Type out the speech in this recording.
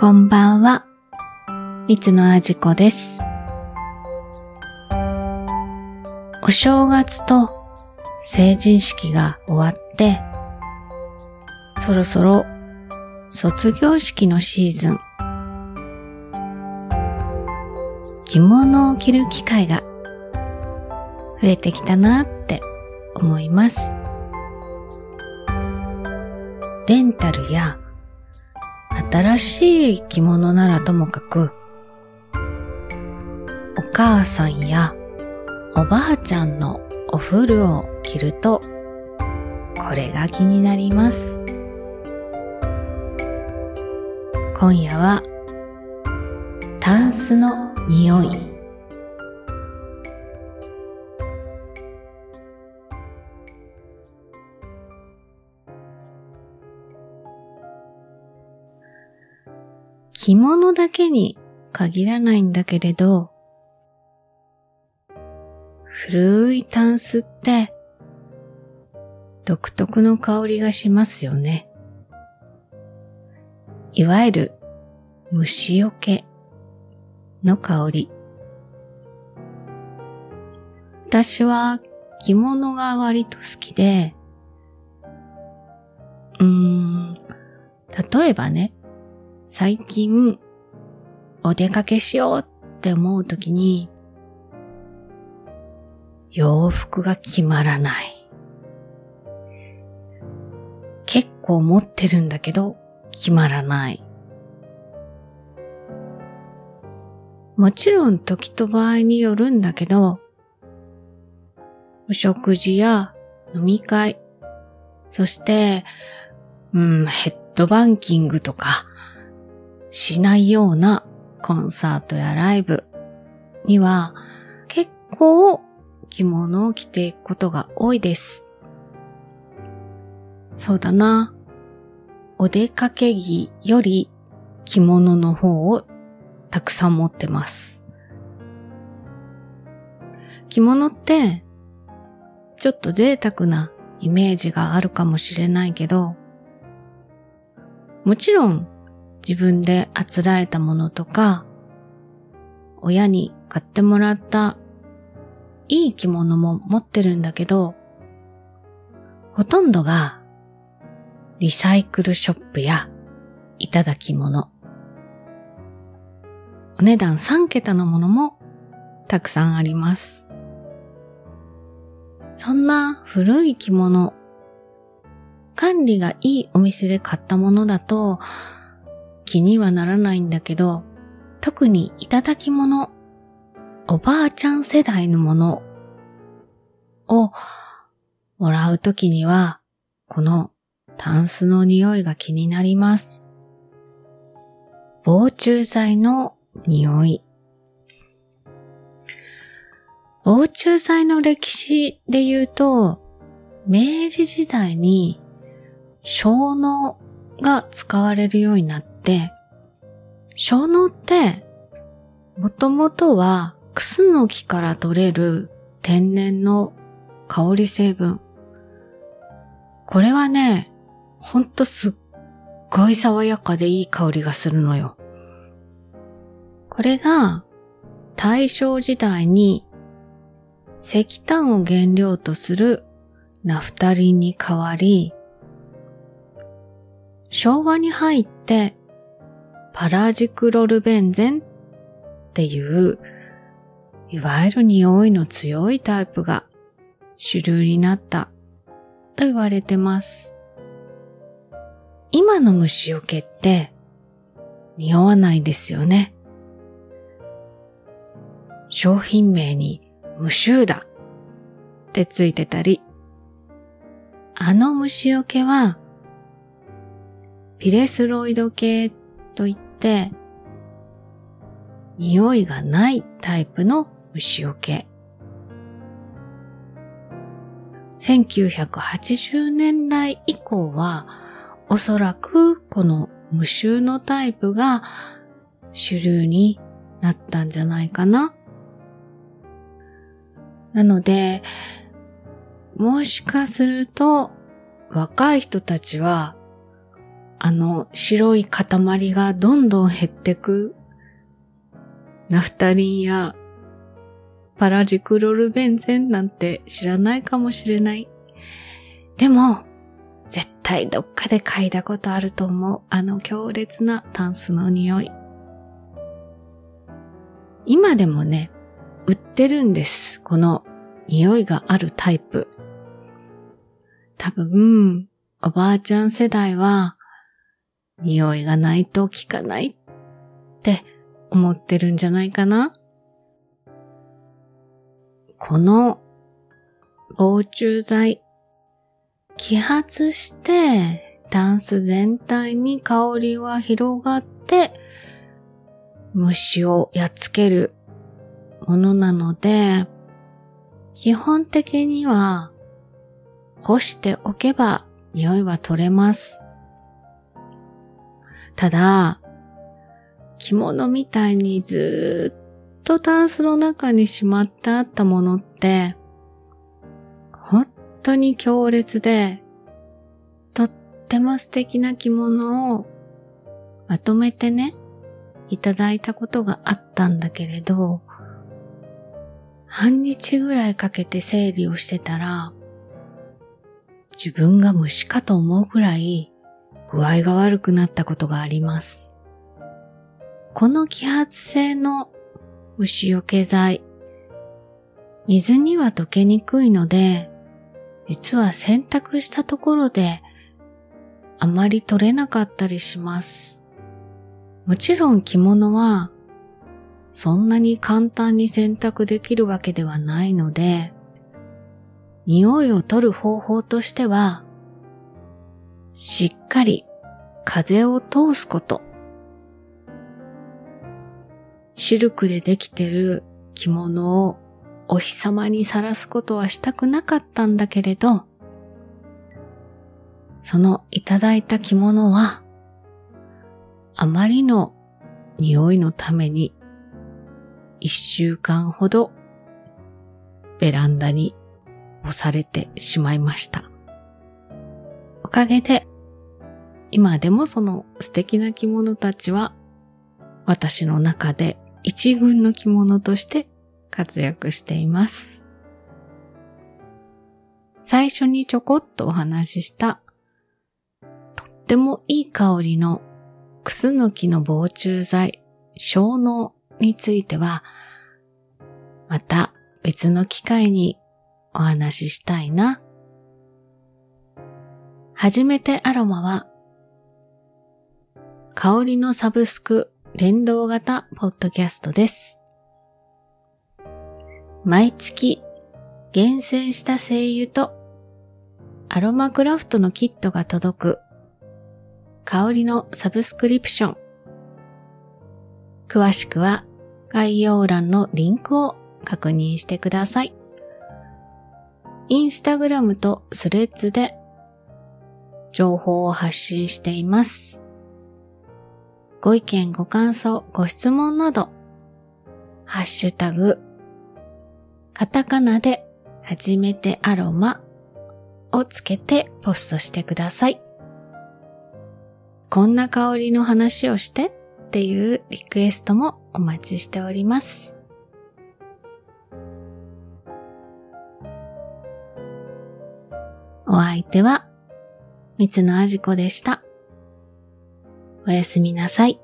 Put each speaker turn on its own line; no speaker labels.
こんばんは。三つのあじこです。お正月と成人式が終わって、そろそろ卒業式のシーズン。着物を着る機会が増えてきたなって思います。レンタルや新しい着物ならともかく、お母さんやおばあちゃんのお古を着ると、これが気になります。今夜は、タンスの匂い。着物だけに限らないんだけれど、古いタンスって独特の香りがしますよね。いわゆる虫よけの香り。私は着物が割と好きで、うーん、例えばね、最近お出かけしようって思うときに洋服が決まらない。結構持ってるんだけど決まらない。もちろん時と場合によるんだけど、お食事や飲み会、そして、うん、ヘッドバンキングとか、しないようなコンサートやライブには結構着物を着ていくことが多いです。そうだな。お出かけ着より着物の方をたくさん持ってます。着物ってちょっと贅沢なイメージがあるかもしれないけど、もちろん自分であつらえたものとか、親に買ってもらったいい着物も持ってるんだけど、ほとんどがリサイクルショップやいただき物。お値段3桁のものもたくさんあります。そんな古い着物、管理がいいお店で買ったものだと気にはならないんだけど、特にいただき物、おばあちゃん世代のものをもらうときには、このタンスの匂いが気になります。防虫剤の匂い。防虫剤の歴史で言うと、明治時代に小脳が使われるようになって、小脳って、もともとはクスノキから取れる天然の香り成分。これはね、ほんとすっごい爽やかでいい香りがするのよ。これが大正時代に石炭を原料とするナフタリンに変わり、昭和に入ってパラジクロルベンゼンっていう、いわゆる匂いの強いタイプが主流になったと言われてます。今の虫除けって匂わないですよね。商品名に無臭だってついてたり、あの虫除けはピレスロイド系といって、匂いがないタイプの虫除け。1980年代以降は、おそらくこの無臭のタイプが主流になったんじゃないかな。なので、もしかすると若い人たちはあの白い塊がどんどん減ってく。ナフタリンやパラジクロルベンゼンなんて知らないかもしれない。でも、絶対どっかで嗅いだことあると思う。あの強烈なタンスの匂い。今でもね、売ってるんです。この匂いがあるタイプ。多分、おばあちゃん世代は、匂いがないと効かないって思ってるんじゃないかな？この防虫剤、揮発してダンス全体に香りは広がって、虫をやっつけるものなので、基本的には干しておけば匂いは取れます。ただ、着物みたいにずっとタンスの中にしまってあったものって、本当に強烈で、とっても素敵な着物をまとめてね、いただいたことがあったんだけれど、半日ぐらいかけて整理をしてたら、自分が虫かと思うぐらい具合が悪くなったことがあります。この揮発性の虫除け剤、水には溶けにくいので、実は洗濯したところであまり取れなかったりします。もちろん着物はそんなに簡単に洗濯できるわけではないので、匂いを取る方法としては、しっかり風を通すこと。シルクでできてる着物をお日様にさらすことはしたくなかったんだけれど、そのいただいた着物は、あまりの匂いのために、一週間ほどベランダに干されてしまいました。おかげで、今でもその素敵な着物たちは、私の中で一軍の着物として活躍しています。最初にちょこっとお話しした、とってもいい香りのクスノキの防虫剤、小脳については、また別の機会にお話ししたいな。初めてアロマは、香りのサブスク連動型ポッドキャストです。毎月厳選した精油とアロマクラフトのキットが届く香りのサブスクリプション。詳しくは概要欄のリンクを確認してください。インスタグラムとスレッズで情報を発信しています。ご意見、ご感想、ご質問など、ハッシュタグ、カタカナで初めてアロマをつけてポストしてください。こんな香りの話をしてっていうリクエストもお待ちしております。お相手は、三つのあじこでした。おやすみなさい。